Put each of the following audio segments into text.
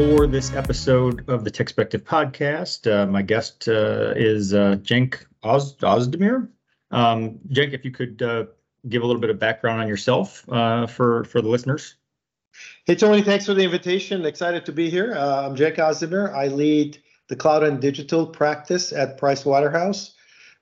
for this episode of the Techspective podcast. Uh, my guest uh, is uh, Cenk Oz- Ozdemir. Um, Cenk, if you could uh, give a little bit of background on yourself uh, for for the listeners. Hey Tony, thanks for the invitation. Excited to be here. Uh, I'm Cenk Ozdemir. I lead the cloud and digital practice at Price Waterhouse.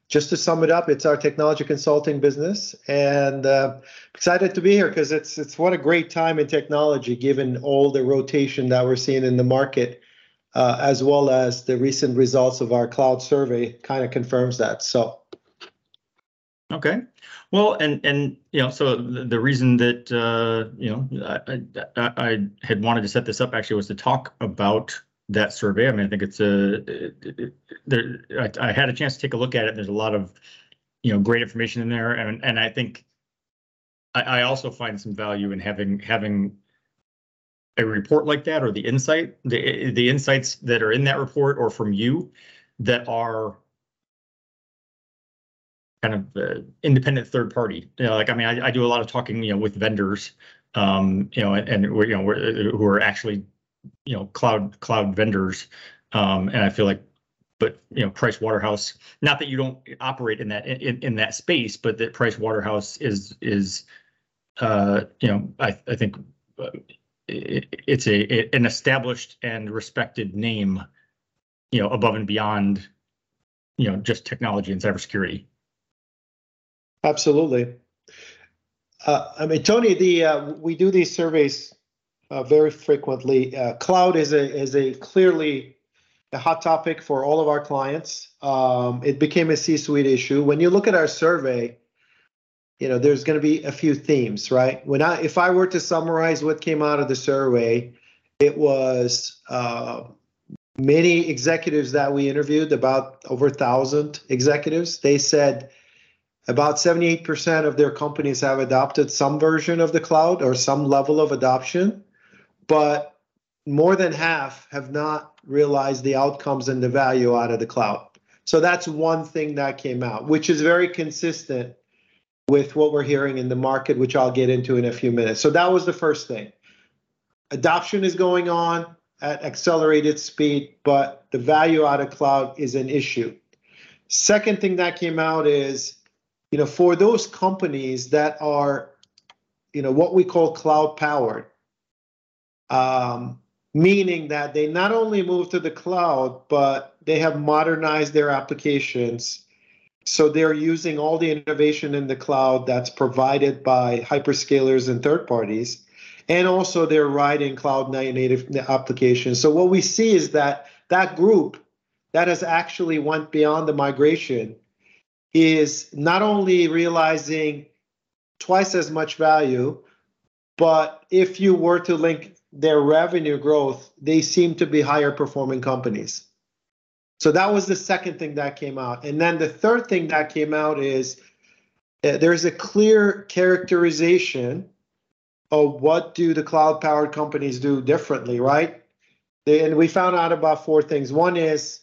Just to sum it up, it's our technology consulting business, and uh, excited to be here because it's it's what a great time in technology, given all the rotation that we're seeing in the market, uh, as well as the recent results of our cloud survey kind of confirms that. So, okay, well, and and you know, so the, the reason that uh, you know I, I, I had wanted to set this up actually was to talk about that survey. I mean, I think it's a there. I, I, had a chance to take a look at it. There's a lot of you know great information in there, and and I think I, I also find some value in having having a report like that or the insight the the insights that are in that report or from you that are kind of uh, independent third party you know like i mean I, I, do a lot of talking you know with vendors um you know and, and you know who are actually you know cloud cloud vendors. Um, and i feel like but you know price waterhouse not that you don't operate in that in, in that space but that price waterhouse is is uh, you know i, I think uh, it, it's a an established and respected name you know above and beyond you know just technology and cybersecurity. Absolutely. Uh, i mean tony the uh, we do these surveys uh, very frequently. Uh, cloud is a is a clearly a hot topic for all of our clients. Um, it became a C-suite issue. When you look at our survey, you know there's going to be a few themes, right? When I if I were to summarize what came out of the survey, it was uh, many executives that we interviewed, about over thousand executives. They said about 78% of their companies have adopted some version of the cloud or some level of adoption but more than half have not realized the outcomes and the value out of the cloud. So that's one thing that came out, which is very consistent with what we're hearing in the market, which I'll get into in a few minutes. So that was the first thing. Adoption is going on at accelerated speed, but the value out of cloud is an issue. Second thing that came out is, you know, for those companies that are, you know, what we call cloud powered, um, meaning that they not only move to the cloud, but they have modernized their applications. So they're using all the innovation in the cloud that's provided by hyperscalers and third parties. And also they're writing cloud native applications. So what we see is that that group that has actually went beyond the migration is not only realizing twice as much value, but if you were to link their revenue growth, they seem to be higher performing companies. So that was the second thing that came out. And then the third thing that came out is uh, there's a clear characterization of what do the cloud powered companies do differently, right? They, and we found out about four things. One is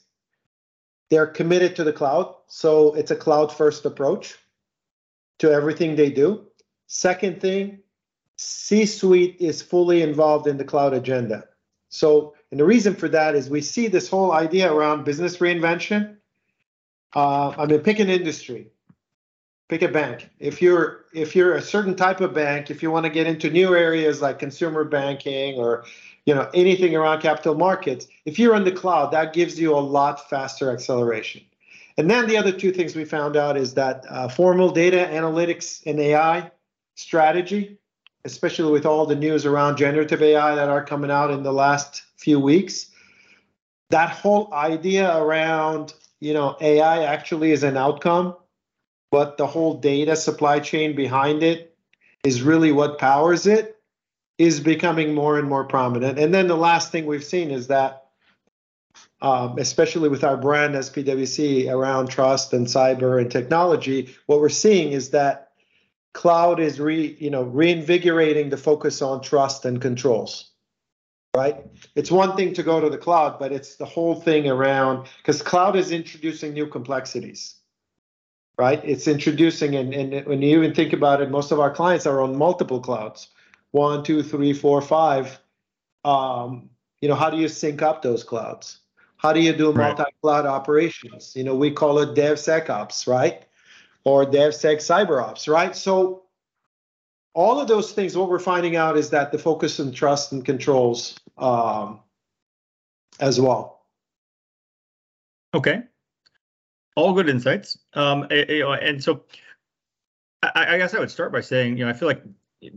they're committed to the cloud, so it's a cloud first approach to everything they do. Second thing, C suite is fully involved in the cloud agenda. So, and the reason for that is we see this whole idea around business reinvention. Uh, I mean, pick an industry, pick a bank. If you're if you're a certain type of bank, if you want to get into new areas like consumer banking or you know anything around capital markets, if you're in the cloud, that gives you a lot faster acceleration. And then the other two things we found out is that uh, formal data analytics and AI strategy especially with all the news around generative AI that are coming out in the last few weeks, that whole idea around, you know, AI actually is an outcome, but the whole data supply chain behind it is really what powers it, is becoming more and more prominent. And then the last thing we've seen is that, um, especially with our brand as PwC around trust and cyber and technology, what we're seeing is that cloud is re you know reinvigorating the focus on trust and controls right it's one thing to go to the cloud but it's the whole thing around because cloud is introducing new complexities right it's introducing and, and when you even think about it most of our clients are on multiple clouds one two three four five um, you know, how do you sync up those clouds? How do you do multi-cloud operations? You know, we call it DevSecOps, right? Or DevSec CyberOps, right? So all of those things, what we're finding out is that the focus on trust and controls um, as well. Okay. All good insights. Um, and so I, I guess I would start by saying, you know, I feel like, you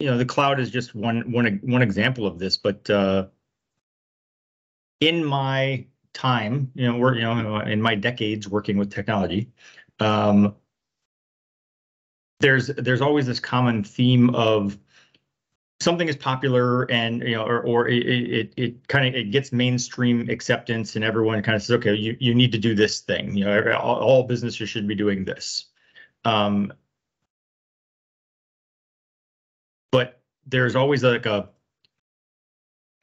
know, the cloud is just one one one example of this, but uh, in my time, you know, we're you know, in my decades working with technology, um, there's there's always this common theme of something is popular and you know or, or it it, it kind of it gets mainstream acceptance and everyone kind of says okay you, you need to do this thing you know all, all businesses should be doing this um, but there's always like a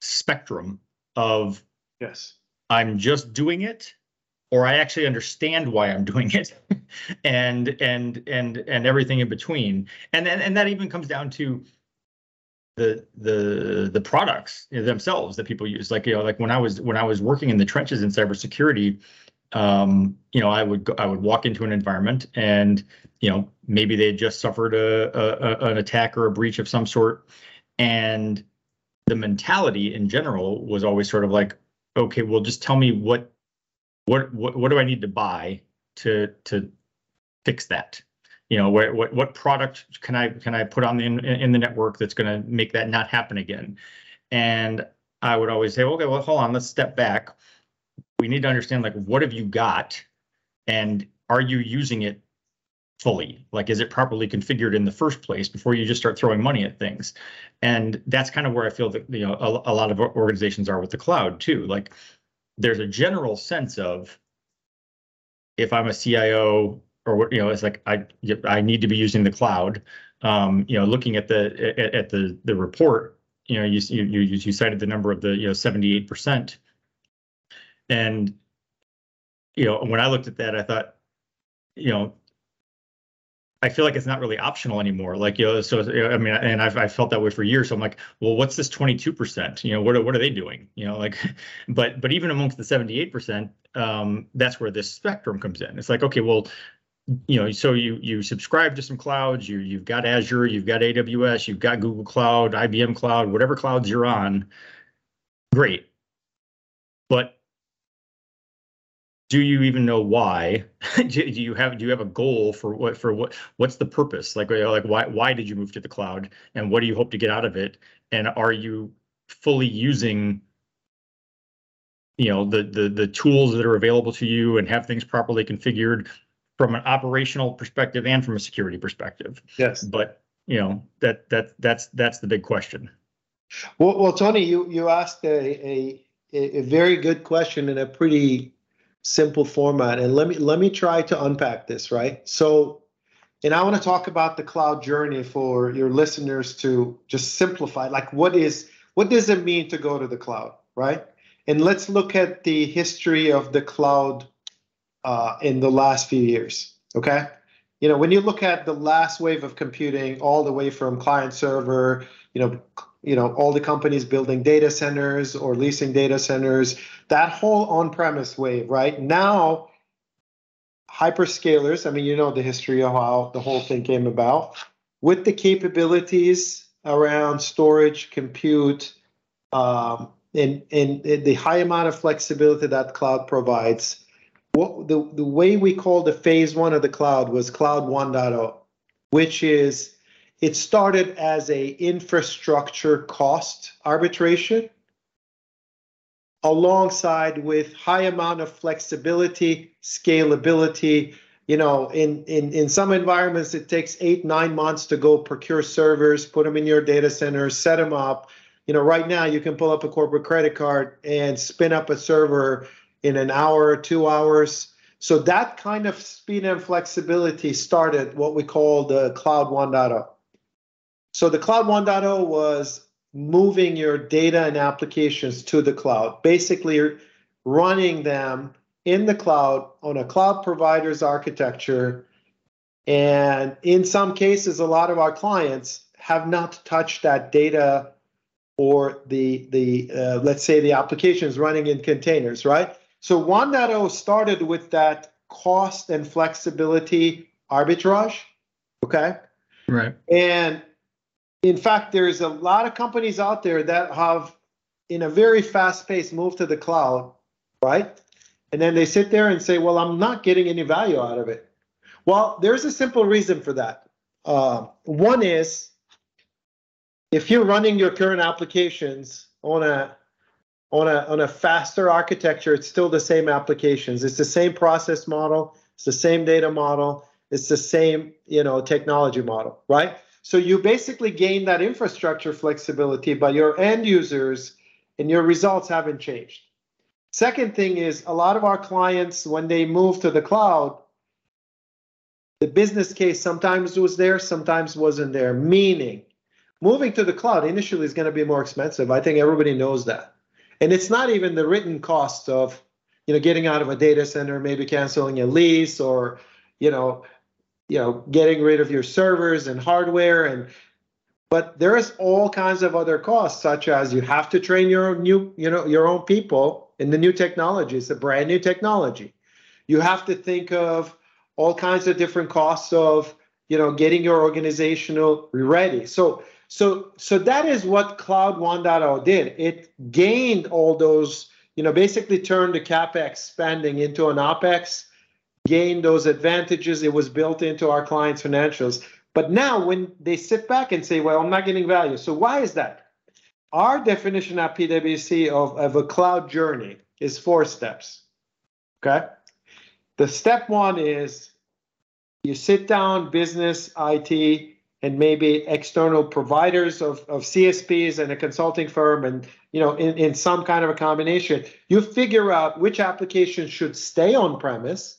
spectrum of Yes. I'm just doing it or I actually understand why I'm doing it and and and and everything in between. And and, and that even comes down to the the the products themselves that people use. Like you know, like when I was when I was working in the trenches in cybersecurity, um, you know, I would I would walk into an environment and you know maybe they had just suffered a, a, a an attack or a breach of some sort, and the mentality in general was always sort of like, okay, well, just tell me what what what what do I need to buy to to fix that? You know, what what what product can I can I put on the in, in the network that's going to make that not happen again? And I would always say, okay, well, hold on, let's step back. We need to understand like what have you got, and are you using it fully? Like, is it properly configured in the first place before you just start throwing money at things? And that's kind of where I feel that you know a, a lot of organizations are with the cloud too. Like, there's a general sense of if I'm a CIO or what you know, it's like I I need to be using the cloud. Um, you know, looking at the at, at the the report, you know, you you you cited the number of the you know 78 percent, and you know when I looked at that, I thought, you know, I feel like it's not really optional anymore. Like, you know, so I mean, and I've I felt that way for years. So I'm like, well, what's this 22%? You know, what are, what are they doing? You know, like, but but even amongst the 78%, um, that's where this spectrum comes in. It's like, okay, well, you know, so you you subscribe to some clouds. You you've got Azure, you've got AWS, you've got Google Cloud, IBM Cloud, whatever clouds you're on. Great, do you even know why? Do you have do you have a goal for what for what what's the purpose? Like like why why did you move to the cloud? And what do you hope to get out of it? And are you fully using you know the the the tools that are available to you and have things properly configured from an operational perspective and from a security perspective? Yes. but you know that that that's that's the big question. Well, well, Tony, you you asked a, a a very good question and a pretty simple format, and let me let me try to unpack this. Right. So, and I want to talk about the cloud journey for your listeners to just simplify. Like, what is what does it mean to go to the cloud? Right. And let's look at the history of the cloud uh, in the last few years. Okay. You know, when you look at the last wave of computing, all the way from client server, you know, you know all the companies building data centers or leasing data centers that whole on-premise wave right? Now hyperscalers i mean you know the history of how the whole thing came about. With the capabilities around storage compute um, and, and the high amount of flexibility that cloud provides what the, the way we call the phase one of the cloud was cloud 1.0 which is it started as a infrastructure cost arbitration alongside with high amount of flexibility scalability. You know in, in in some environments it takes eight nine months to go procure servers put them in your data center set them up. You know right now you can pull up a corporate credit card and spin up a server in an hour two hours. So that kind of speed and flexibility started what we call the cloud 1.0 so the cloud 1.0 was moving your data and applications to the cloud, basically running them in the cloud on a cloud provider's architecture. And in some cases, a lot of our clients have not touched that data or the the uh, let's say the applications running in containers, right? So 1.0 started with that cost and flexibility arbitrage, okay? Right. And in fact, there's a lot of companies out there that have, in a very fast pace, moved to the cloud, right? And then they sit there and say, well, I'm not getting any value out of it. Well, there's a simple reason for that. Uh, one is if you're running your current applications on a on a on a faster architecture, it's still the same applications. It's the same process model. It's the same data model. It's the same you know technology model, right? So you basically gain that infrastructure flexibility, but your end users and your results haven't changed. Second thing is a lot of our clients when they move to the cloud, the business case sometimes was there, sometimes wasn't there. Meaning, moving to the cloud initially is going to be more expensive. I think everybody knows that. And it's not even the written cost of, you know, getting out of a data center, maybe canceling a lease or, you know, you know, getting rid of your servers and hardware and but there's all kinds of other costs such as you have to train your own new, you know, your own people in the new technology. It's a brand new technology. You have to think of all kinds of different costs of you know getting your organizational ready so so so that is what cloud 1.0 did it gained all those you know basically turned the capex spending into an opex gained those advantages. It was built into our clients financials. But now when they sit back and say well i'm not getting value. So why is that? Our definition at pwc of, of a cloud journey is four steps okay? The step one is you sit down, business, IT, and maybe external providers of, of CSPs and a consulting firm, and you know, in, in some kind of a combination, you figure out which applications should stay on premise,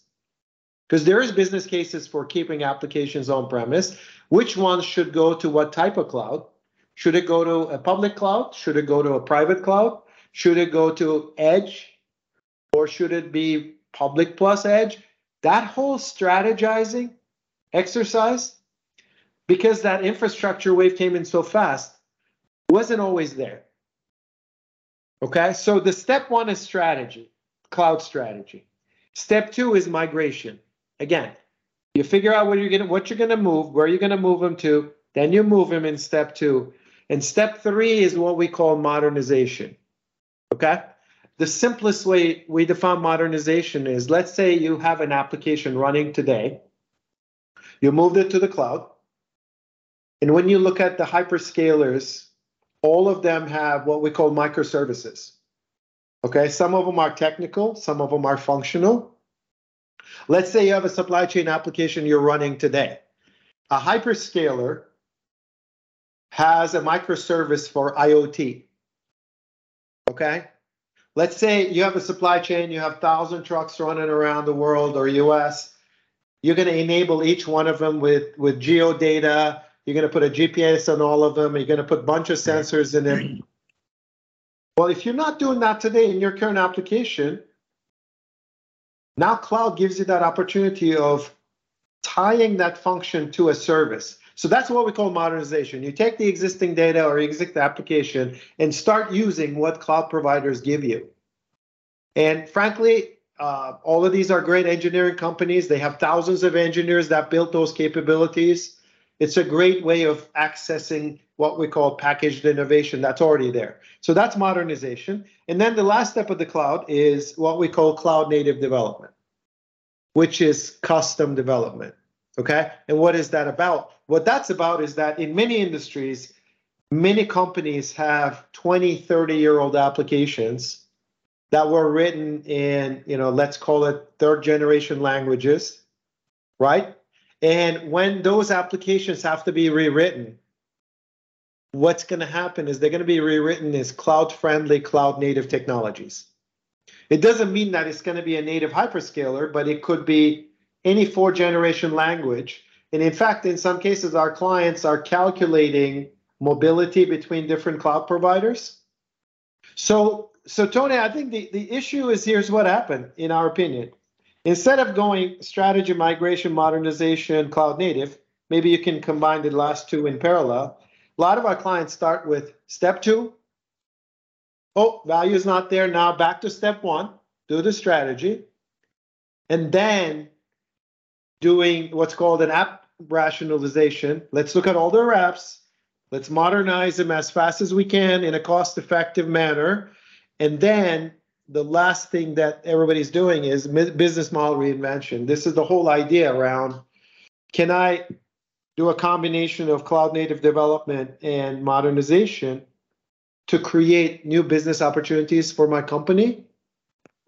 because there is business cases for keeping applications on premise. Which ones should go to what type of cloud? Should it go to a public cloud? Should it go to a private cloud? Should it go to edge? Or should it be public plus edge. That whole strategizing exercise, because that infrastructure wave came in so fast, wasn't always there. Okay, so the step one is strategy, cloud strategy. Step two is migration. Again, you figure out what you're gonna what you're gonna move, where you're gonna move them to, then you move them in step two. And step three is what we call modernization. Okay the simplest way we define modernization is let's say you have an application running today, you moved it to the cloud, and when you look at the hyperscalers, all of them have what we call microservices. Okay, some of them are technical, some of them are functional. Let's say you have a supply chain application you're running today. A hyperscaler has a microservice for IoT. Okay, let's say you have a supply chain, you have thousand trucks running around the world or US. You're going to enable each one of them with with geo data. You're going to put a GPS on all of them. You're going to put a bunch of sensors in them. Well, if you're not doing that today in your current application, now cloud gives you that opportunity of tying that function to a service. So that's what we call modernization. You take the existing data or existing application and start using what cloud providers give you. And frankly, uh, all of these are great engineering companies. They have thousands of engineers that built those capabilities. It's a great way of accessing what we call packaged innovation that's already there. So that's modernization. And then the last step of the cloud is what we call cloud native development, which is custom development. Okay. And what is that about? What that's about is that in many industries, many companies have 20, 30 year old applications that were written in, you know, let's call it third generation languages, right? And when those applications have to be rewritten, what's going to happen is they're going to be rewritten as cloud friendly, cloud native technologies. It doesn't mean that it's going to be a native hyperscaler, but it could be any four generation language. And in fact, in some cases, our clients are calculating mobility between different cloud providers. So, so Tony, I think the, the issue is here's what happened, in our opinion. Instead of going strategy, migration, modernization, cloud native, maybe you can combine the last two in parallel. A lot of our clients start with step two, oh, value is not there. Now back to step one, do the strategy. And then doing what's called an app rationalization. Let's look at all their apps. Let's modernize them as fast as we can in a cost effective manner. And then the last thing that everybody's doing is business model reinvention. This is the whole idea around can I do a combination of cloud native development and modernization to create new business opportunities for my company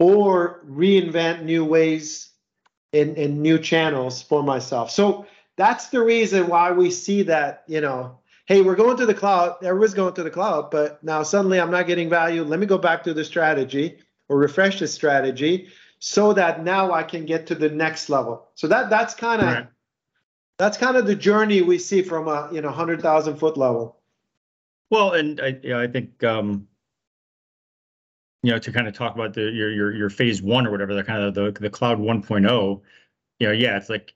or reinvent new ways and, and new channels for myself. So that's the reason why we see that, you know, hey, we're going to the cloud, everyone's going to the cloud, but now suddenly I'm not getting value. Let me go back to the strategy or refresh the strategy so that now I can get to the next level. So that that's kind of right. that's kind of the journey we see from a you know hundred thousand foot level. Well, and I you know, I think um, you know to kind of talk about the your your your phase one or whatever the kind of the the cloud 1.0 you know yeah it's like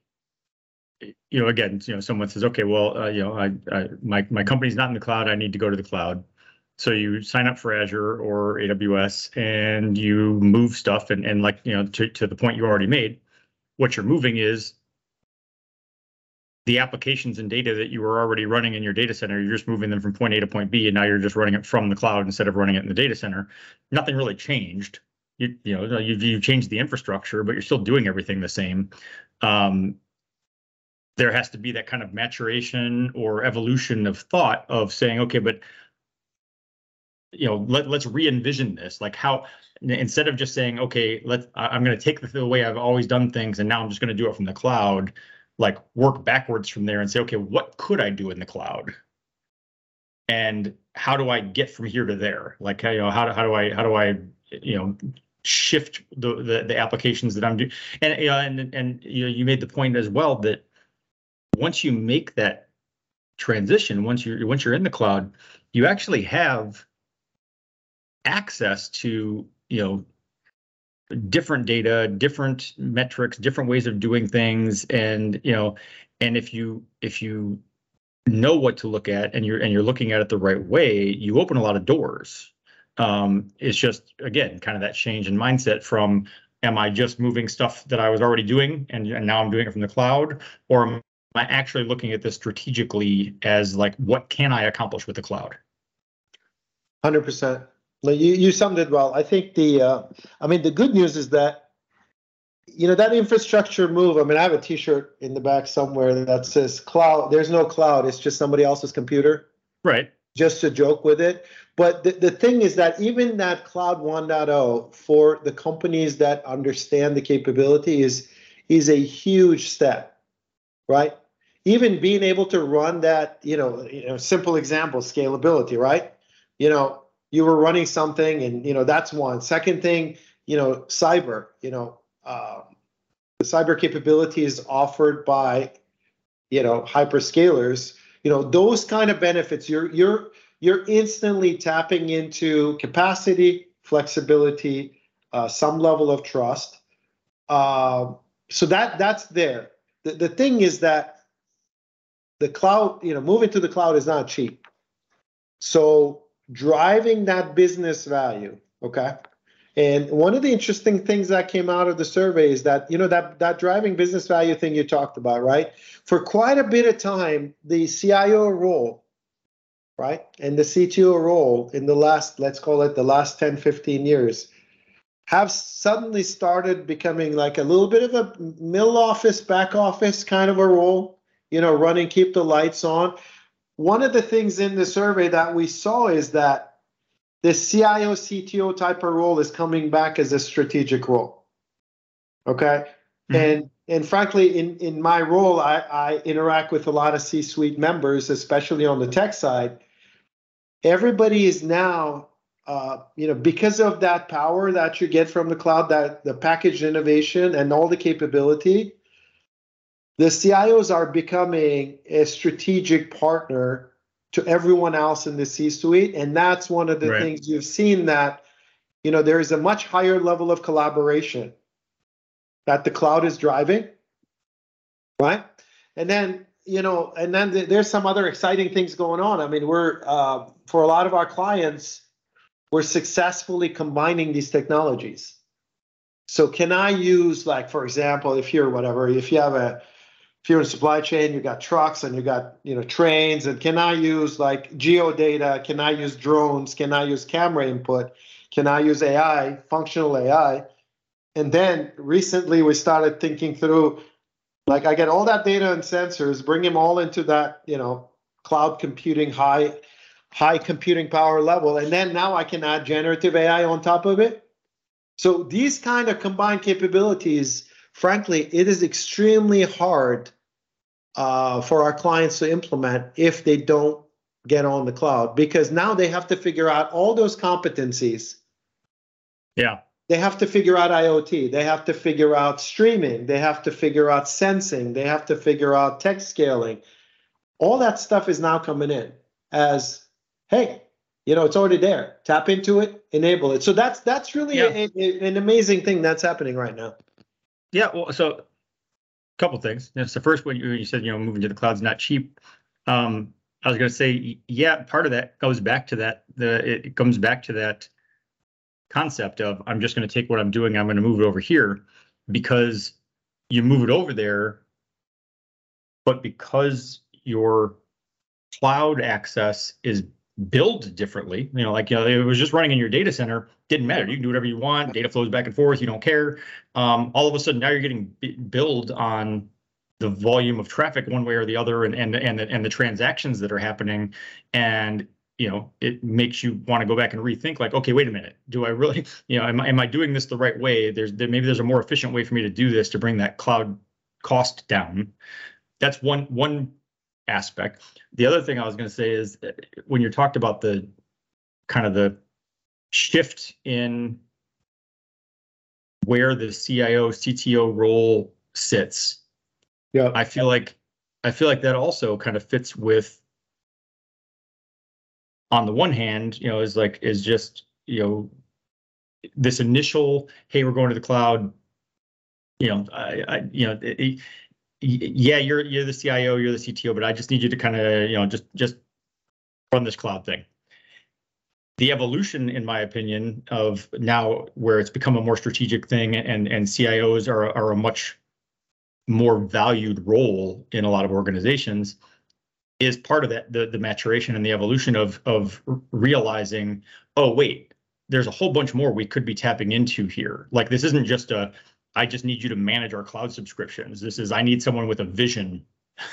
you know again you know someone says okay well uh, you know I, I my my company's not in the cloud i need to go to the cloud so you sign up for Azure or AWS and you move stuff and, and like, you know, to, to the point you already made, what you're moving is the applications and data that you were already running in your data center. You're just moving them from point A to point B, and now you're just running it from the cloud instead of running it in the data center. Nothing really changed. You, you know, you, you changed the infrastructure, but you're still doing everything the same. Um, there has to be that kind of maturation or evolution of thought of saying, okay, but you know let, let's re-envision this. Like how instead of just saying okay let's i'm going to take the, the way i've always done things and now i'm just going to do it from the cloud like work backwards from there and say okay what could i do in the cloud? And how do i get from here to there? Like you know how, how do i how do i you know shift the the, the applications that i'm doing and you know, and and you know you made the point as well that once you make that transition once you're once you're in the cloud you actually have access to you know different data different metrics different ways of doing things. And you know and if you if you know what to look at and you're and you're looking at it the right way you open a lot of doors. Um it's just again kind of that change in mindset from am i just moving stuff that i was already doing and, and now i'm doing it from the cloud? Or am i actually looking at this strategically as like what can i accomplish with the cloud? 100% no, you you summed it well. I think the uh, I mean the good news is that you know that infrastructure move. I mean, I have a T-shirt in the back somewhere that says "cloud." There's no cloud. It's just somebody else's computer. Right. Just to joke with it. But the, the thing is that even that cloud 1.0 for the companies that understand the capability is is a huge step, right? Even being able to run that, you know, you know, simple example, scalability, right? You know, you were running something and you know that's one. Second thing you know cyber you know um, the cyber capabilities offered by you know hyperscalers. You know those kind of benefits you're you're you're instantly tapping into capacity flexibility uh, some level of trust. Uh, so that that's there. The, the thing is that the cloud you know moving to the cloud is not cheap. So driving that business value. Okay. And one of the interesting things that came out of the survey is that, you know, that, that driving business value thing you talked about, right? For quite a bit of time, the CIO role, right, and the CTO role in the last, let's call it the last 10, 15 years, have suddenly started becoming like a little bit of a middle office, back office kind of a role, you know, running, keep the lights on one of the things in the survey that we saw is that the CIO CTO type of role is coming back as a strategic role. Okay. Mm-hmm. And and frankly, in, in my role, I, I interact with a lot of C-suite members, especially on the tech side. Everybody is now, uh, you know, because of that power that you get from the cloud, that the package innovation and all the capability, the CIOs are becoming a strategic partner to everyone else in the C-suite, and that's one of the right. things you've seen that you know there is a much higher level of collaboration that the cloud is driving, right? And then you know, and then there's some other exciting things going on. I mean, we're uh, for a lot of our clients, we're successfully combining these technologies. So can I use like, for example, if you're whatever, if you have a, if you're in supply chain, you got trucks and you got, you know, trains and can I use like geo data? Can I use drones? Can I use camera input? Can I use AI, functional AI? And then recently we started thinking through, like I get all that data and sensors, bring them all into that, you know, cloud computing high, high computing power level. And then now I can add generative AI on top of it so these kind of combined capabilities, frankly, it is extremely hard uh, for our clients to implement if they don't get on the cloud because now they have to figure out all those competencies. Yeah. They have to figure out IoT. They have to figure out streaming. They have to figure out sensing. They have to figure out tech scaling. All that stuff is now coming in as, hey, you know it's already there tap into it enable it so that's that's really yeah. a, a, an amazing thing that's happening right now yeah well so a couple things. That's the first one you, you said you know moving to the cloud's not cheap um i was going to say yeah part of that goes back to that the it comes back to that concept of i'm just going to take what i'm doing i'm going to move it over here because you move it over there but because your cloud access is build differently. You know, like you know, it was just running in your data center, didn't matter. You can do whatever you want. Data flows back and forth. You don't care. Um, all of a sudden, now you're getting billed on the volume of traffic one way or the other, and and and the, and the transactions that are happening, and you know, it makes you want to go back and rethink. Like, okay, wait a minute. Do I really, you know, am I, am I doing this the right way? There's there, maybe there's a more efficient way for me to do this to bring that cloud cost down. That's one one aspect. The other thing I was going to say is uh, when you talked about the kind of the shift in where the CIO CTO role sits. Yeah. I feel like I feel like that also kind of fits with on the one hand, you know, is like is just, you know, this initial, hey, we're going to the cloud, you know, I, I you know, it, yeah, you're you're the CIO, you're the CTO, but I just need you to kind of you know just just run this cloud thing. The evolution, in my opinion, of now where it's become a more strategic thing, and and CIOs are are a much more valued role in a lot of organizations, is part of that the the maturation and the evolution of of realizing, oh wait, there's a whole bunch more we could be tapping into here. Like this isn't just a I just need you to manage our cloud subscriptions. This is I need someone with a vision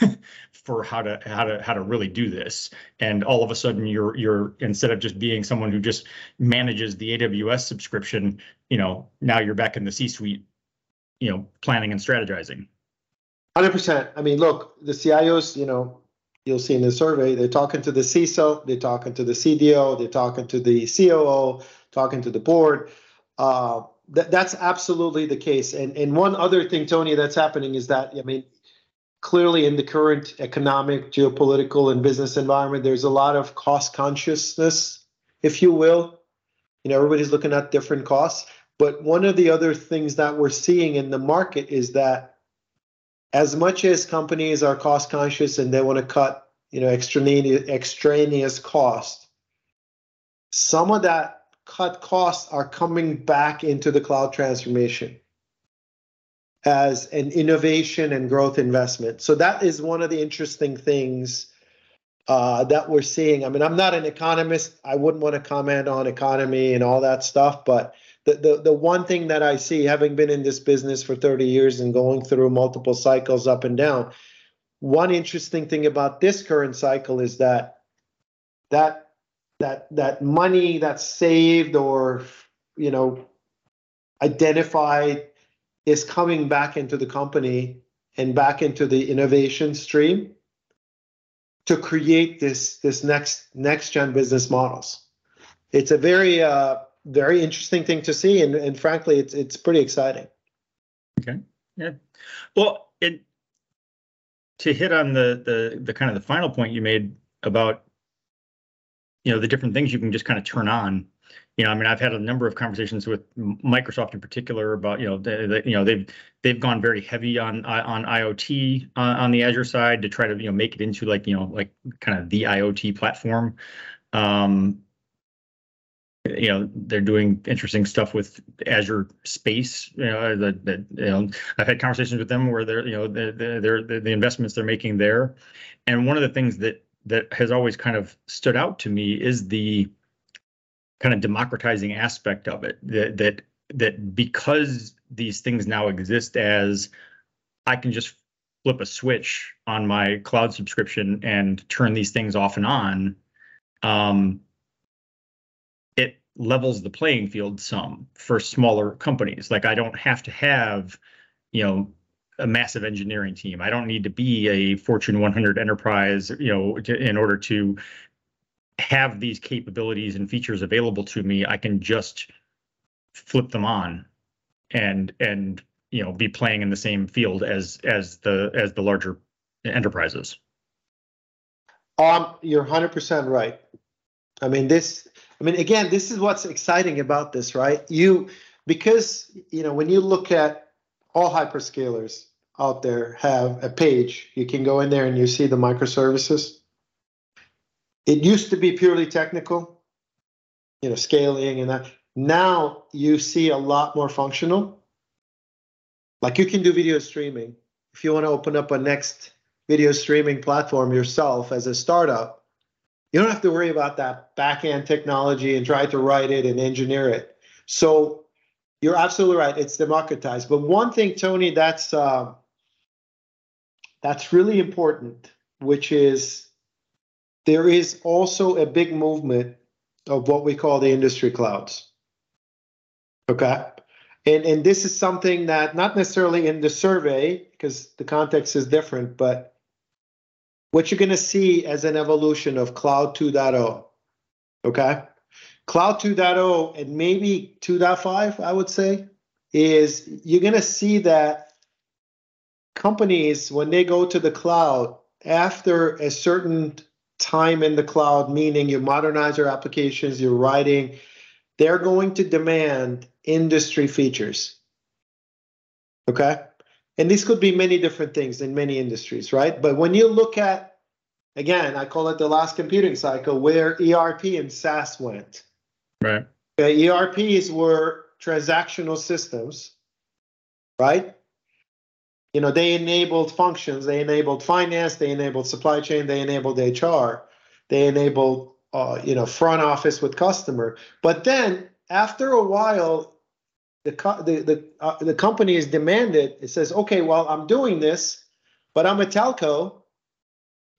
for how to how to how to really do this. And all of a sudden you're you're instead of just being someone who just manages the AWS subscription, you know, now you're back in the C-suite, you know, planning and strategizing. 100%. I mean, look, the CIOs, you know, you'll see in the survey, they're talking to the CISO, they're talking to the CDO, they're talking to the COO, talking to the board. Uh, that, that's absolutely the case. And and one other thing, Tony, that's happening is that I mean, clearly in the current economic, geopolitical, and business environment, there's a lot of cost consciousness, if you will. You know, everybody's looking at different costs. But one of the other things that we're seeing in the market is that as much as companies are cost conscious and they want to cut, you know, extraneous extraneous cost, some of that cut costs are coming back into the cloud transformation as an innovation and growth investment. So that is one of the interesting things uh, that we're seeing. I mean, I'm not an economist. I wouldn't want to comment on economy and all that stuff, but the, the, the one thing that I see, having been in this business for 30 years and going through multiple cycles up and down, one interesting thing about this current cycle is that that that that money that's saved or you know identified is coming back into the company and back into the innovation stream to create this this next next gen business models. It's a very uh, very interesting thing to see and, and frankly it's it's pretty exciting. Okay. Yeah. Well it to hit on the the the kind of the final point you made about you know the different things you can just kind of turn on you know i mean i've had a number of conversations with microsoft in particular about you know the, you know they've they've gone very heavy on on iot uh, on the azure side to try to you know make it into like you know like kind of the iot platform um you know, they're doing interesting stuff with Azure Space. You know, that that you know, I've had conversations with them where they're you know they're, they're the investments they're making there, and one of the things that that has always kind of stood out to me is the kind of democratizing aspect of it. That that that because these things now exist as I can just flip a switch on my cloud subscription and turn these things off and on. Um, it levels the playing field some for smaller companies. Like I don't have to have, you know, a massive engineering team. I don't need to be a Fortune 100 enterprise, you know, to, in order to have these capabilities and features available to me. I can just flip them on and and you know be playing in the same field as as the as the larger enterprises. Um, you're 100% right. I mean, this I mean, again, this is what's exciting about this, right? You because you know when you look at all hyperscalers out there have a page, you can go in there and you see the microservices. It used to be purely technical, you know, scaling and that. Now you see a lot more functional. Like you can do video streaming. If you want to open up a next video streaming platform yourself as a startup, you don't have to worry about that back end technology and try to write it and engineer it. So you're absolutely right. It's democratized. But one thing, Tony, that's uh, that's really important, which is there is also a big movement of what we call the industry clouds. Okay. And, and this is something that not necessarily in the survey because the context is different, but what you're going to see as an evolution of Cloud 2.0. Okay. Cloud 2.0 and maybe 2.5, I would say, is you're going to see that companies, when they go to the cloud, after a certain time in the cloud, meaning you modernize your applications, you're writing, they're going to demand industry features. Okay and this could be many different things in many industries, right? But when you look at, again, I call it the last computing cycle, where ERP and SaaS went. Right. Okay, ERPs were transactional systems, right? You know, they enabled functions, they enabled finance, they enabled supply chain, they enabled HR, they enabled, uh, you know, front office with customer. But then after a while, the the the, uh, the company is demanded. It says, okay, well, I'm doing this, but I'm a telco,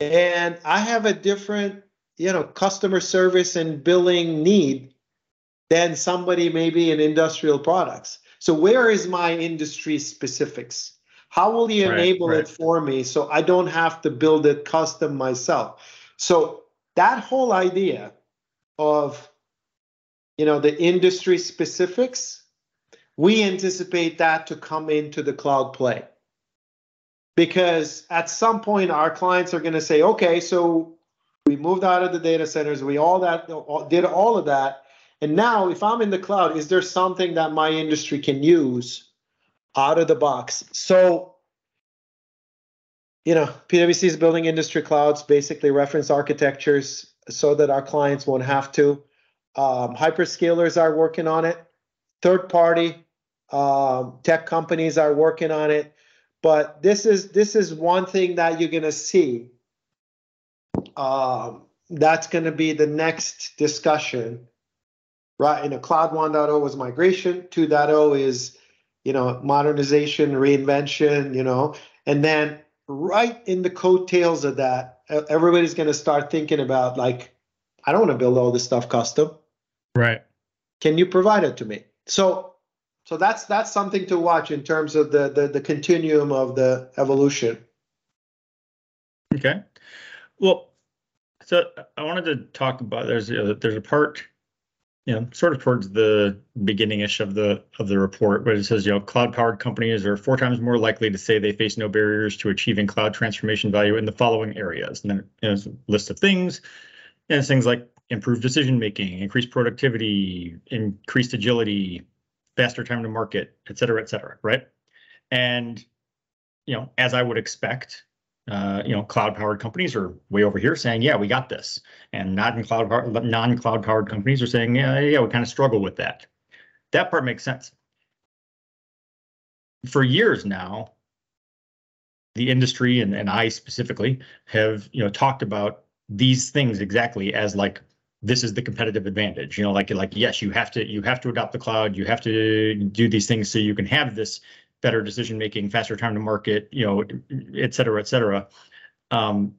and I have a different, you know, customer service and billing need than somebody maybe in industrial products. So where is my industry specifics? How will you enable right, right. it for me so I don't have to build it custom myself? So that whole idea of you know the industry specifics we anticipate that to come into the cloud play. Because at some point, our clients are going to say, okay, so we moved out of the data centers, we all that did all of that. And now, if I'm in the cloud, is there something that my industry can use out of the box? So, you know, PwC is building industry clouds, basically reference architectures, so that our clients won't have to. Um, hyperscalers are working on it. Third party um, tech companies are working on it, but this is this is one thing that you're gonna see. Um, that's gonna be the next discussion, right? In a cloud 1.0 was migration, 2.0 is you know modernization, reinvention, you know, and then right in the coattails of that, everybody's gonna start thinking about like, I don't want to build all this stuff custom. Right. Can you provide it to me? So so that's that's something to watch in terms of the the, the continuum of the evolution. Okay. Well, so I wanted to talk about there's a, there's a part, you know, sort of towards the beginning-ish of the of the report, where it says, you know, cloud-powered companies are four times more likely to say they face no barriers to achieving cloud transformation value in the following areas. And then you know, a list of things, and things like improved decision making, increased productivity, increased agility, faster time to market, et cetera, et cetera, right? And you know, as I would expect, uh, you know, cloud powered companies are way over here saying, yeah, we got this. And non-cloud non-cloud powered companies are saying, yeah, yeah, we kind of struggle with that. That part makes sense. For years now, the industry and, and I specifically have, you know, talked about these things exactly as like this is the competitive advantage you know like like yes you have to you have to adopt the cloud you have to do these things so you can have this better decision making faster time to market you know et cetera et cetera. Um,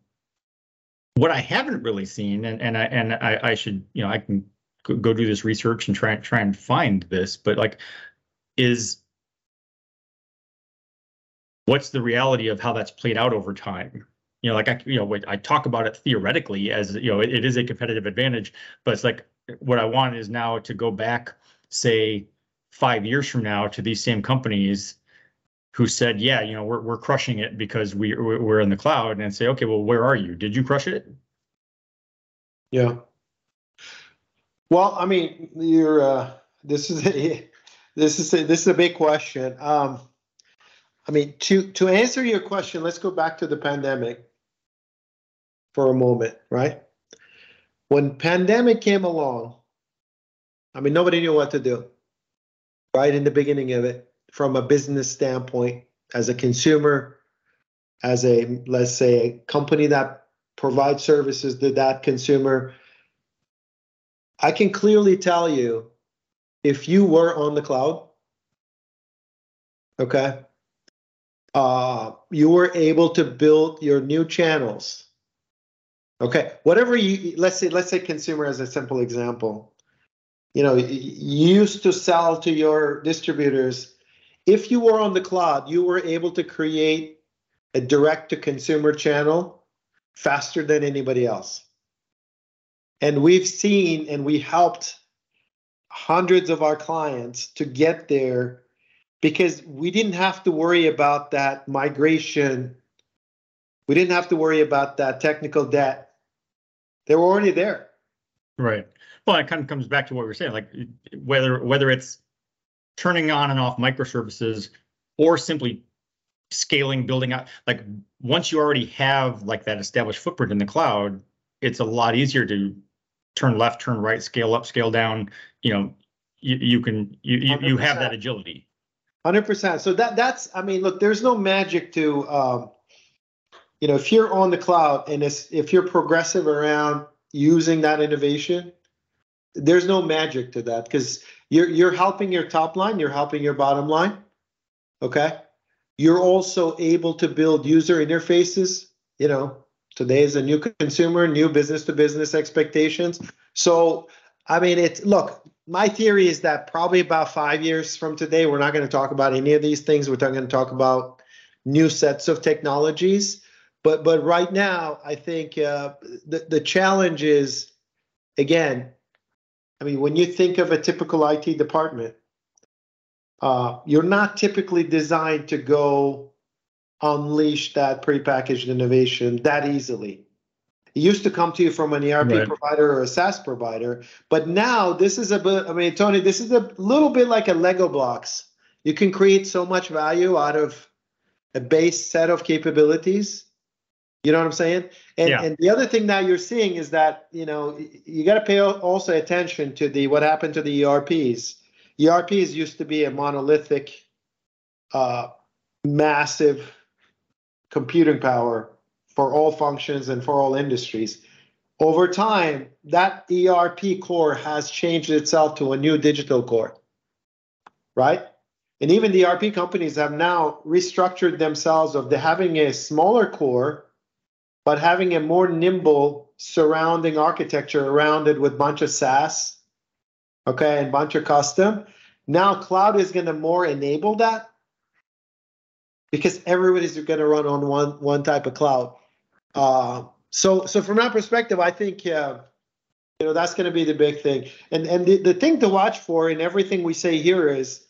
what i haven't really seen and and i and i, I should you know i can go do this research and try try and find this but like is what's the reality of how that's played out over time? You know, like I, you know, I talk about it theoretically as you know, it, it is a competitive advantage, but it's like what I want is now to go back, say, five years from now to these same companies who said, yeah, you know, we're we're crushing it because we we're in the cloud, and say, okay, well, where are you? Did you crush it? Yeah. Well, I mean, you're. Uh, this is a, this is a, this is a big question. Um, I mean, to to answer your question, let's go back to the pandemic for a moment, right? When pandemic came along, I mean, nobody knew what to do, right? In the beginning of it, from a business standpoint, as a consumer, as a, let's say, a company that provides services to that consumer, I can clearly tell you if you were on the cloud, okay, uh, you were able to build your new channels Okay, whatever you let's say let's say consumer as a simple example. You know, you used to sell to your distributors. If you were on the cloud, you were able to create a direct to consumer channel faster than anybody else. And we've seen and we helped hundreds of our clients to get there because we didn't have to worry about that migration. We didn't have to worry about that technical debt they were already there. Right. Well, it kind of comes back to what we were saying, like whether whether it's turning on and off microservices or simply scaling, building out. Like once you already have like that established footprint in the cloud, it's a lot easier to turn left, turn right, scale up, scale down. You know, you, you can you you, you have that agility. Hundred percent. So that that's I mean, look, there's no magic to um, you know, if you're on the cloud and it's if you're progressive around using that innovation, there's no magic to that because you're you're helping your top line, you're helping your bottom line. Okay. You're also able to build user interfaces. You know, today is a new consumer, new business to business expectations. So, I mean, it's look, my theory is that probably about five years from today, we're not going to talk about any of these things. We're going to talk about new sets of technologies but but right now, I think uh, the the challenge is again. I mean, when you think of a typical IT department, uh, you're not typically designed to go unleash that prepackaged innovation that easily. It used to come to you from an ERP right. provider or a SaaS provider, but now this is a bit. I mean, Tony, this is a little bit like a Lego blocks. You can create so much value out of a base set of capabilities you know what I'm saying? And yeah. and the other thing that you're seeing is that you know you got to pay also attention to the what happened to the ERPs. ERPs used to be a monolithic, uh, massive computing power for all functions and for all industries. Over time, that ERP core has changed itself to a new digital core, right? And even the ERP companies have now restructured themselves of the having a smaller core but having a more nimble surrounding architecture around it with bunch of SaaS, okay, and bunch of custom. Now cloud is going to more enable that because everybody's going to run on one one type of cloud. Uh, so so from that perspective, I think you know that's going to be the big thing. And and the, the thing to watch for in everything we say here is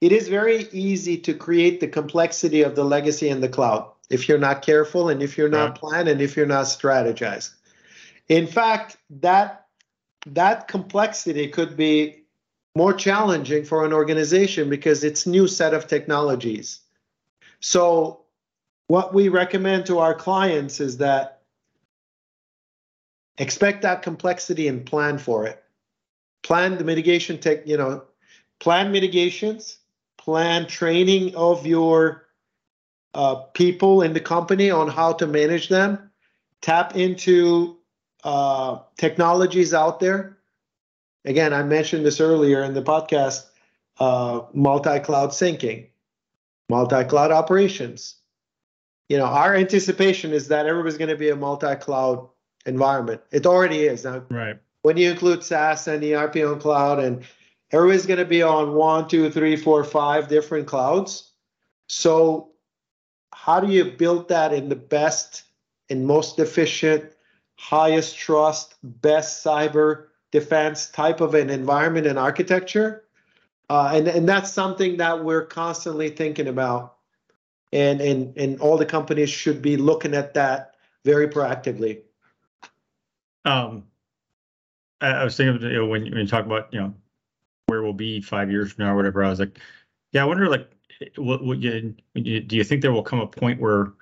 it is very easy to create the complexity of the legacy in the cloud if you're not careful and if you're not right. planning, if you're not strategized. In fact, that that complexity could be more challenging for an organization because it's new set of technologies. So what we recommend to our clients is that expect that complexity and plan for it. Plan the mitigation tech, you know, plan mitigations, plan training of your uh, people in the company on how to manage them, tap into uh, technologies out there. Again, I mentioned this earlier in the podcast uh, multi cloud syncing, multi cloud operations. You know, our anticipation is that everybody's going to be a multi cloud environment. It already is. Now, right. When you include SaaS and ERP on cloud, and everybody's going to be on one, two, three, four, five different clouds. So, how do you build that in the best and most efficient, highest trust, best cyber defense type of an environment and architecture? Uh, and and that's something that we're constantly thinking about, and and and all the companies should be looking at that very proactively. Um, I, I was thinking, you know, when, when you talk about, you know, where we'll be five years from now or whatever, I was like, yeah, I wonder, like, what, what you, do you think there will come a point where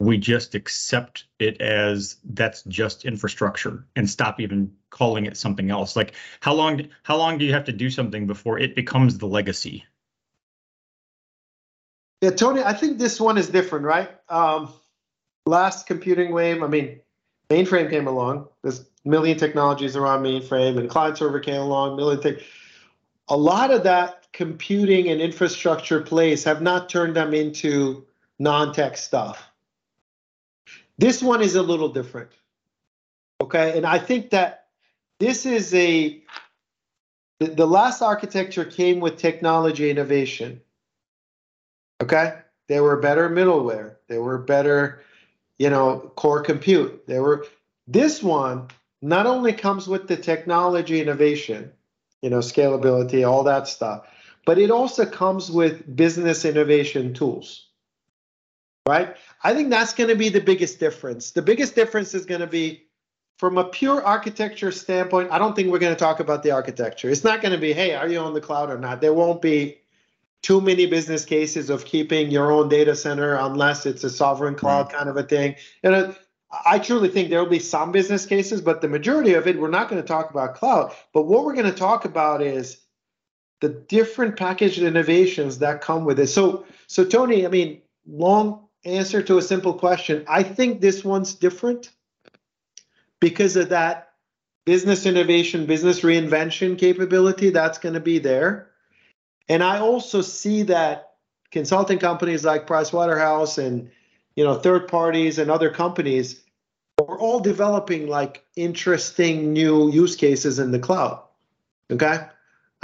we just accept it as that's just infrastructure and stop even calling it something else like how long how long do you have to do something before it becomes the legacy yeah tony i think this one is different right um last computing wave i mean mainframe came along. There's million technologies around mainframe, and client server came along, million things. A lot of that computing and infrastructure plays have not turned them into non-tech stuff. This one is a little different. Okay, and I think that this is a the, the last architecture came with technology innovation. Okay, there were better middleware, there were better you know, core compute. There were this one not only comes with the technology innovation, you know, scalability, all that stuff, but it also comes with business innovation tools. Right? I think that's going to be the biggest difference. The biggest difference is going to be from a pure architecture standpoint. I don't think we're going to talk about the architecture. It's not going to be, hey, are you on the cloud or not? There won't be too many business cases of keeping your own data center unless it's a sovereign cloud kind of a thing. And I truly think there will be some business cases, but the majority of it, we're not going to talk about cloud. But what we're going to talk about is the different packaged innovations that come with it. So, so Tony, I mean, long answer to a simple question. I think this one's different because of that business innovation, business reinvention capability that's going to be there. And I also see that consulting companies like Pricewaterhouse and you know third parties and other companies are all developing like interesting new use cases in the cloud. Okay?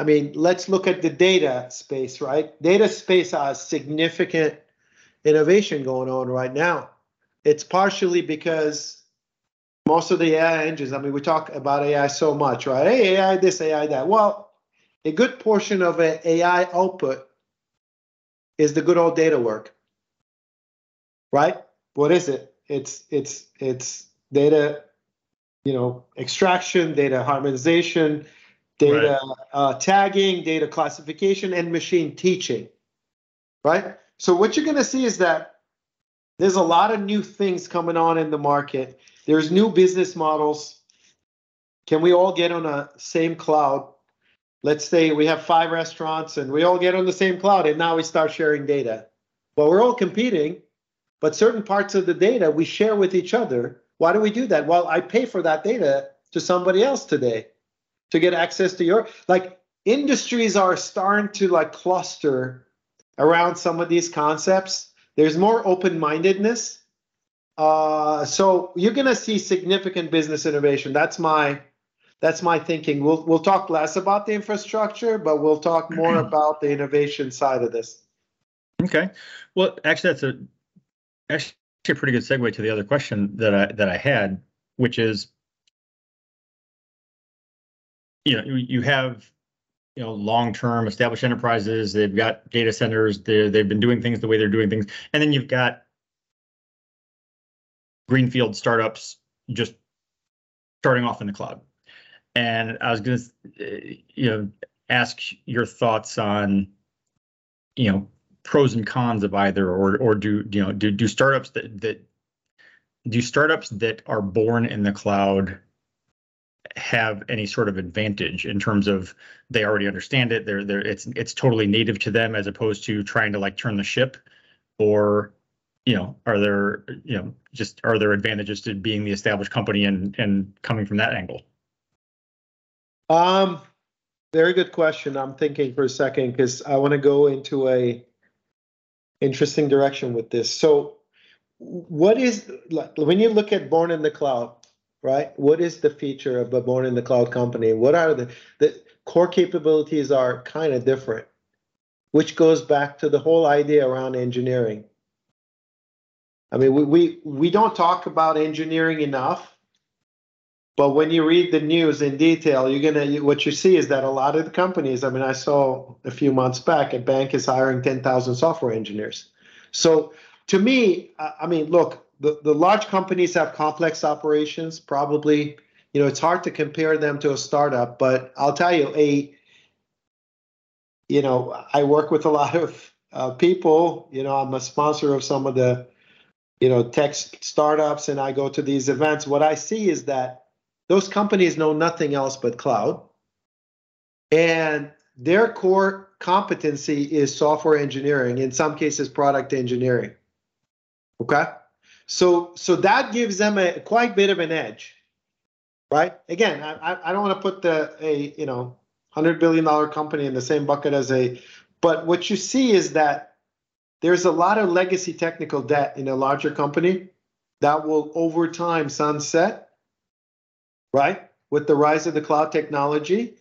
I mean, let's look at the data space, right? Data space has significant innovation going on right now. It's partially because most of the AI engines, I mean, we talk about AI so much, right? Hey, AI this, AI that. Well, a good portion of an AI output is the good old data work, right? What is it? It's it's it's data, you know, extraction, data harmonization, data right. uh, tagging, data classification, and machine teaching, right? So what you're going to see is that there's a lot of new things coming on in the market. There's new business models. Can we all get on a same cloud? let's say we have five restaurants and we all get on the same cloud and now we start sharing data. Well, we're all competing, but certain parts of the data we share with each other. Why do we do that? Well, I pay for that data to somebody else today to get access to your like industries are starting to like cluster around some of these concepts. There's more open-mindedness. Uh, so you're going to see significant business innovation. That's my that's my thinking. We'll we'll talk less about the infrastructure, but we'll talk more about the innovation side of this. Okay. Well, actually, that's a actually a pretty good segue to the other question that I that I had, which is, you know, you, have you know long-term established enterprises. They've got data centers. They they've been doing things the way they're doing things, and then you've got greenfield startups just starting off in the cloud and I was going to, you know, ask your thoughts on, you know, pros and cons of either, or or do you know do do startups that that do startups that are born in the cloud have any sort of advantage in terms of they already understand it. They're they're it's it's totally native to them as opposed to trying to like turn the ship or you know are there you know just are there advantages to being the established company and and coming from that angle? Um very good question. I'm thinking for a second because i want to go into a interesting direction with this. So what is like when you look at born in the cloud right? What is the feature of a born in the cloud company? What are the the core capabilities are kind of different, which goes back to the whole idea around engineering. I mean, we we, we don't talk about engineering enough, but when you read the news in detail, you're gonna what you see is that a lot of the companies. I mean, I saw a few months back a bank is hiring ten thousand software engineers. So to me, I mean, look, the, the large companies have complex operations. Probably you know it's hard to compare them to a startup but i'll tell you a you know i work with a lot of uh, people. You know i'm a sponsor of some of the you know tech startups and i go to these events. What i see is that those companies know nothing else but cloud and their core competency is software engineering in some cases product engineering. Okay so so that gives them a quite bit of an edge, right? Again, I I don't want to put the a you know hundred billion dollar company in the same bucket as a, but what you see is that there's a lot of legacy technical debt in a larger company that will over time sunset, right? With the rise of the cloud technology.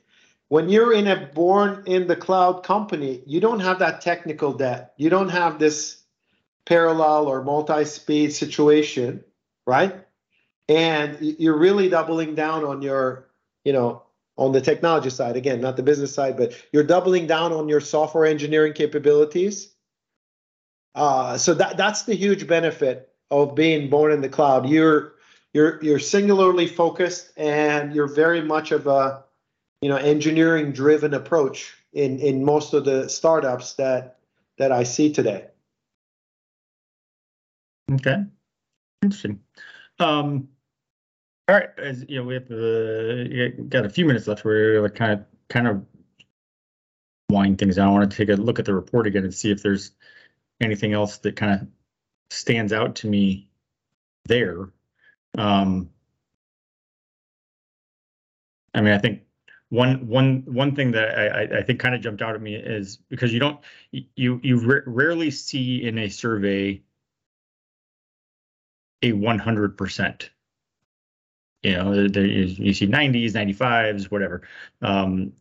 When you're in a born in the cloud company, you don't have that technical debt. You don't have this parallel or multi-speed situation, right? And you're really doubling down on your, you know, on the technology side again, not the business side, but you're doubling down on your software engineering capabilities. Uh, so that that's the huge benefit of being born in the cloud. You're you're you're singularly focused and you're very much of a you know engineering driven approach in in most of the startups that that I see today. Okay, interesting. Um, all right, as you know, we have uh, got a few minutes left. We're like kind of kind of wind things down. I want to take a look at the report again and see if there's anything else that kind of stands out to me there. Um, I mean, I think one one one thing that I, I think kind of jumped out at me is because you don't you you rarely see in a survey a 100%. You know, there, you see 90s, 95s, whatever. Um,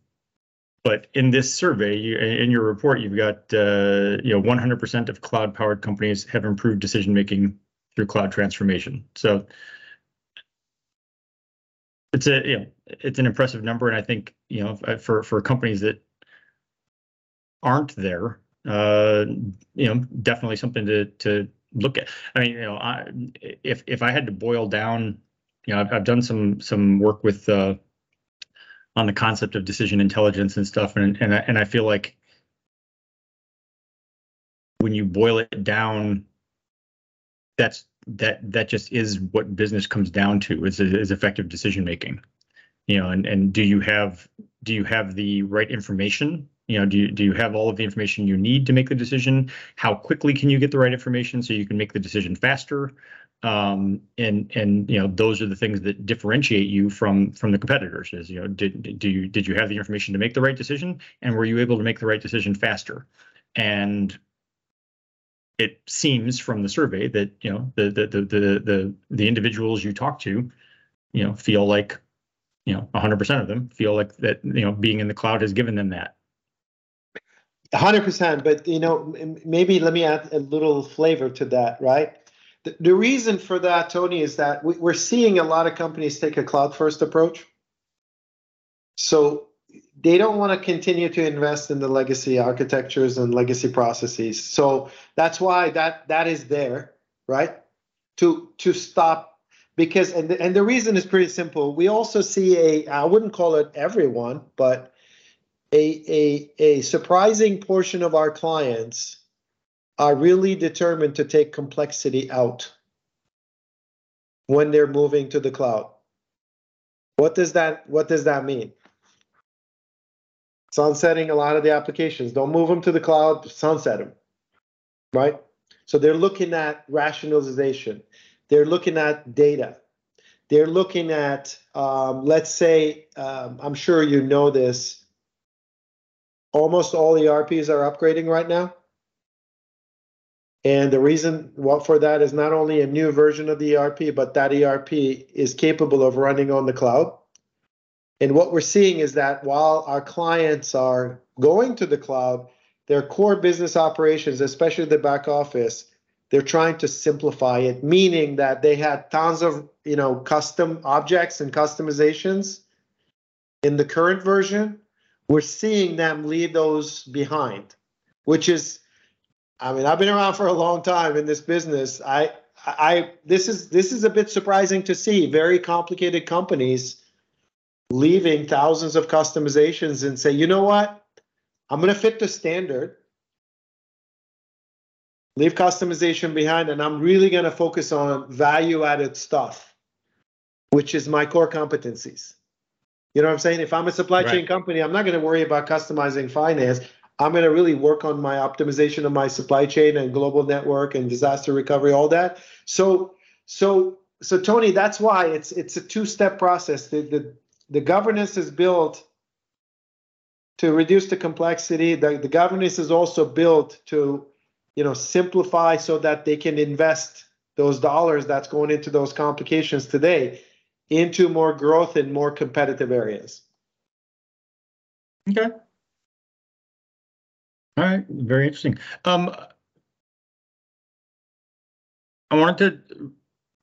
but in this survey, you, in your report, you've got uh, you know 100% of cloud-powered companies have improved decision making through cloud transformation. So it's a you know it's an impressive number, and I think you know for for companies that aren't there, uh, you know, definitely something to to look at. I mean, you know, I, if if I had to boil down, you know, I've, I've done some some work with uh, on the concept of decision intelligence and stuff, and and I, and I feel like when you boil it down, that's that that just is what business comes down to is is effective decision making. You know, and and do you have do you have the right information you know do you, do you have all of the information you need to make the decision? How quickly can you get the right information so you can make the decision faster? Um, and and you know those are the things that differentiate you from from the competitors is you know did do you did you have the information to make the right decision? And were you able to make the right decision faster? And it seems from the survey that you know the the the the the, the individuals you talk to you know feel like you know 100% of them feel like that you know being in the cloud has given them that hundred percent. But you know, maybe let me add a little flavor to that, right? The, the reason for that, Tony, is that we, we're seeing a lot of companies take a cloud first approach. So they don't want to continue to invest in the legacy architectures and legacy processes. So that's why that that is there, right? To to stop because and the, and the reason is pretty simple. We also see a I wouldn't call it everyone, but a, a, a surprising portion of our clients are really determined to take complexity out when they're moving to the cloud. What does that what does that mean? Sunsetting a lot of the applications. Don't move them to the cloud, sunset them. Right? So they're looking at rationalization. They're looking at data. They're looking at, um, let's say, um, I'm sure you know this, almost all ERPs are upgrading right now. And the reason for that is not only a new version of the ERP, but that ERP is capable of running on the cloud. And what we're seeing is that while our clients are going to the cloud, their core business operations, especially the back office, they're trying to simplify it, meaning that they had tons of you know custom objects and customizations in the current version. We're seeing them leave those behind, which is I mean, I've been around for a long time in this business. I, I, this is this is a bit surprising to see. Very complicated companies leaving thousands of customizations and say, you know what, I'm going to fit the standard, leave customization behind, and I'm really going to focus on value-added stuff, which is my core competencies. You know what I'm saying? If I'm a supply right. chain company, I'm not going to worry about customizing finance. I'm going to really work on my optimization of my supply chain and global network and disaster recovery, all that. So, so, so Tony, that's why it's it's a two-step process. The the, the governance is built to reduce the complexity. The, the governance is also built to, you know, simplify so that they can invest those dollars that's going into those complications today into more growth in more competitive areas. Okay. All right, very interesting. Um, I wanted to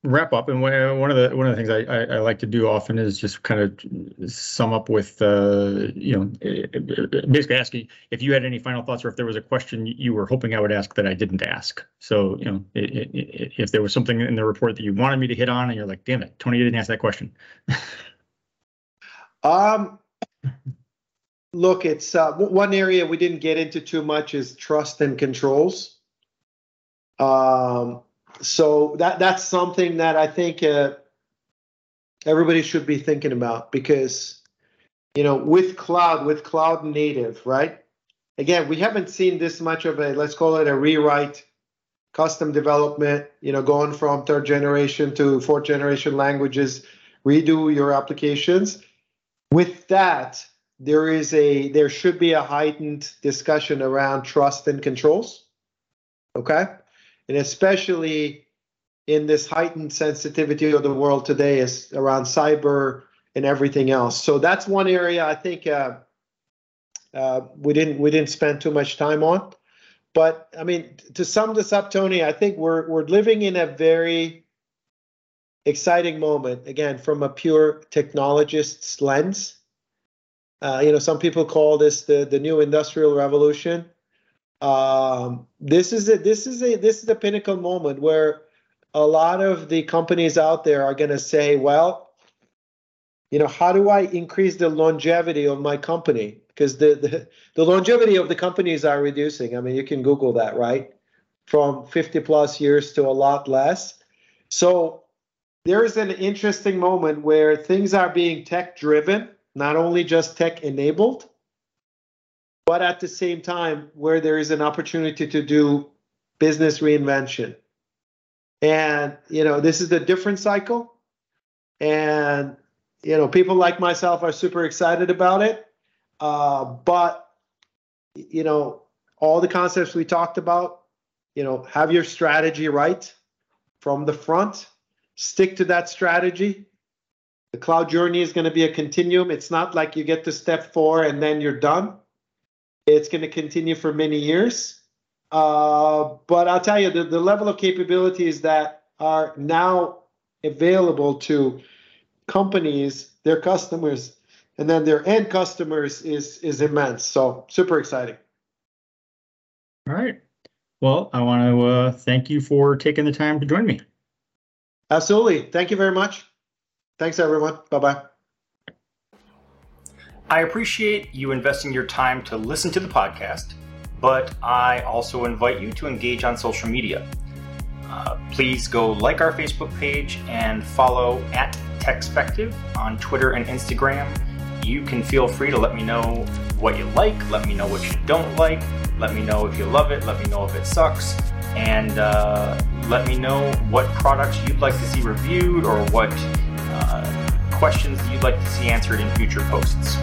wrap up, and one of the one of the things I, I, I like to do often is just kind of sum up with, uh, you know, basically asking if you had any final thoughts or if there was a question you were hoping I would ask that I didn't ask. So, you know, if there was something in the report that you wanted me to hit on, and you're like, "Damn it, Tony, you didn't ask that question." um look, it's uh, one area we didn't get into too much is trust and controls. Um, so that that's something that I think uh, everybody should be thinking about because you know with cloud with cloud native right? Again we haven't seen this much of a let's call it a rewrite custom development you know going from third generation to fourth generation languages redo your applications. With that there is a there should be a heightened discussion around trust and controls okay and especially in this heightened sensitivity of the world today is around cyber and everything else. So that's one area i think uh, uh, we didn't we didn't spend too much time on. But i mean to sum this up tony i think we're we're living in a very exciting moment again from a pure technologist's lens. Uh, you know, some people call this the the new industrial revolution. Um, this is a this is a this is a pinnacle moment where a lot of the companies out there are going to say, well, you know, how do I increase the longevity of my company? Because the, the the longevity of the companies are reducing. I mean, you can Google that, right? From 50 plus years to a lot less. So there is an interesting moment where things are being tech driven not only just tech enabled, but at the same time where there is an opportunity to do business reinvention. And, you know, this is a different cycle. And, you know, people like myself are super excited about it. Uh, but, you know, all the concepts we talked about, you know, have your strategy right from the front, stick to that strategy, the cloud journey is going to be a continuum. It's not like you get to step four and then you're done. It's going to continue for many years. Uh, but I'll tell you, the, the level of capabilities that are now available to companies, their customers, and then their end customers is is immense. So super exciting. All right. Well, I want to uh, thank you for taking the time to join me. Absolutely. Thank you very much. Thanks, everyone. Bye bye. I appreciate you investing your time to listen to the podcast, but I also invite you to engage on social media. Uh, please go like our Facebook page and follow at Techspective on Twitter and Instagram. You can feel free to let me know what you like, let me know what you don't like, let me know if you love it, let me know if it sucks, and uh, let me know what products you'd like to see reviewed or what uh, questions that you'd like to see answered in future posts.